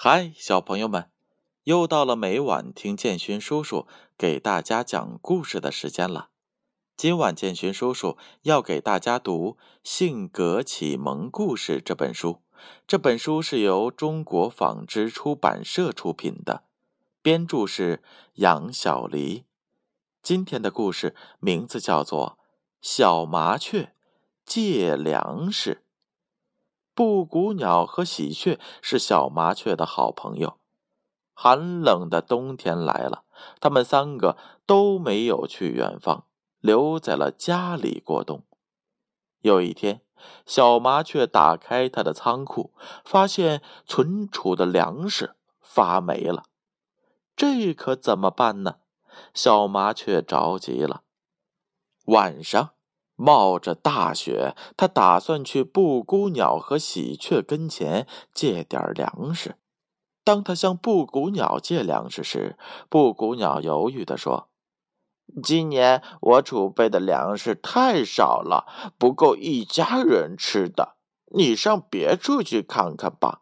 嗨，小朋友们，又到了每晚听建勋叔叔给大家讲故事的时间了。今晚建勋叔叔要给大家读《性格启蒙故事》这本书。这本书是由中国纺织出版社出品的，编著是杨小黎。今天的故事名字叫做《小麻雀借粮食》。布谷鸟和喜鹊是小麻雀的好朋友。寒冷的冬天来了，他们三个都没有去远方，留在了家里过冬。有一天，小麻雀打开它的仓库，发现存储的粮食发霉了。这可怎么办呢？小麻雀着急了。晚上。冒着大雪，他打算去布谷鸟和喜鹊跟前借点粮食。当他向布谷鸟借粮食时，布谷鸟犹豫地说：“今年我储备的粮食太少了，不够一家人吃的。你上别处去看看吧。”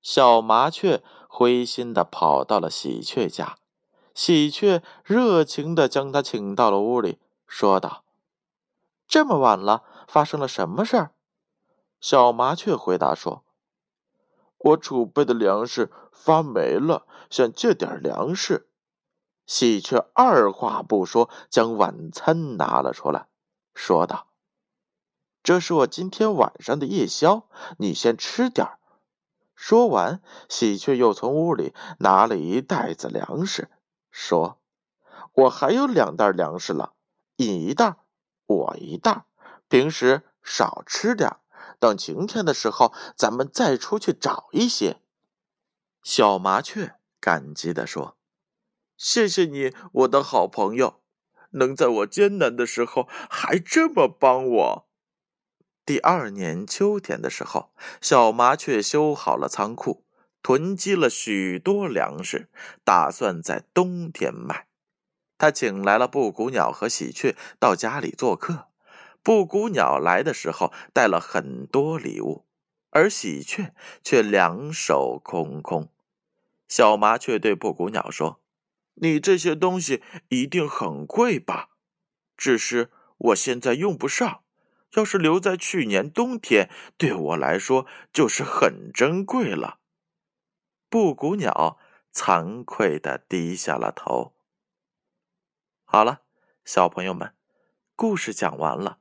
小麻雀灰心地跑到了喜鹊家，喜鹊热情地将他请到了屋里，说道。这么晚了，发生了什么事儿？小麻雀回答说：“我储备的粮食发霉了，想借点粮食。”喜鹊二话不说，将晚餐拿了出来，说道：“这是我今天晚上的夜宵，你先吃点儿。”说完，喜鹊又从屋里拿了一袋子粮食，说：“我还有两袋粮食了，你一袋。”我一袋，平时少吃点等晴天的时候，咱们再出去找一些。小麻雀感激地说：“谢谢你，我的好朋友，能在我艰难的时候还这么帮我。”第二年秋天的时候，小麻雀修好了仓库，囤积了许多粮食，打算在冬天卖。他请来了布谷鸟和喜鹊到家里做客。布谷鸟来的时候带了很多礼物，而喜鹊却两手空空。小麻雀对布谷鸟说：“你这些东西一定很贵吧？只是我现在用不上，要是留在去年冬天，对我来说就是很珍贵了。”布谷鸟惭愧的低下了头。好了，小朋友们，故事讲完了。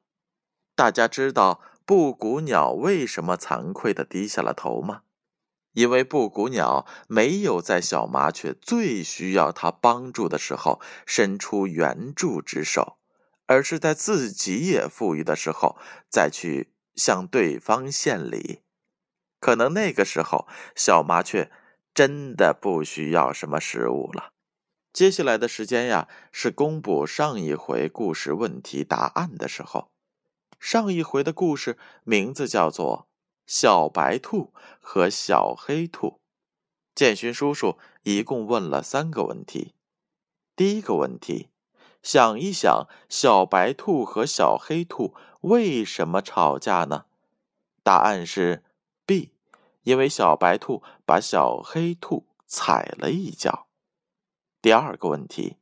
大家知道布谷鸟为什么惭愧的低下了头吗？因为布谷鸟没有在小麻雀最需要它帮助的时候伸出援助之手，而是在自己也富裕的时候再去向对方献礼。可能那个时候，小麻雀真的不需要什么食物了。接下来的时间呀，是公布上一回故事问题答案的时候。上一回的故事名字叫做《小白兔和小黑兔》。建勋叔叔一共问了三个问题。第一个问题，想一想，小白兔和小黑兔为什么吵架呢？答案是 B，因为小白兔把小黑兔踩了一脚。第二个问题，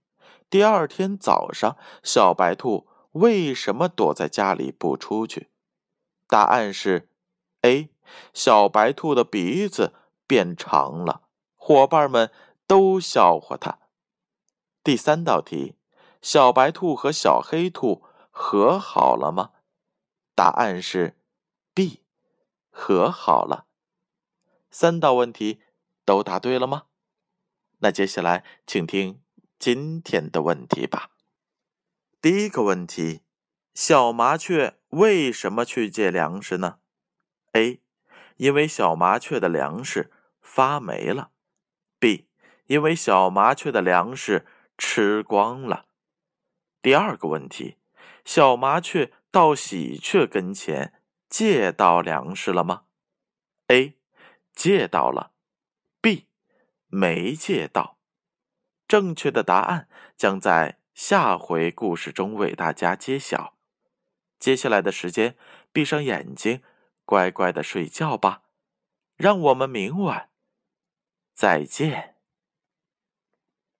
第二天早上，小白兔为什么躲在家里不出去？答案是 A，小白兔的鼻子变长了，伙伴们都笑话它。第三道题，小白兔和小黑兔和好了吗？答案是 B，和好了。三道问题都答对了吗？那接下来，请听今天的问题吧。第一个问题：小麻雀为什么去借粮食呢？A. 因为小麻雀的粮食发霉了。B. 因为小麻雀的粮食吃光了。第二个问题：小麻雀到喜鹊跟前借到粮食了吗？A. 借到了。B. 没借到，正确的答案将在下回故事中为大家揭晓。接下来的时间，闭上眼睛，乖乖的睡觉吧。让我们明晚再见。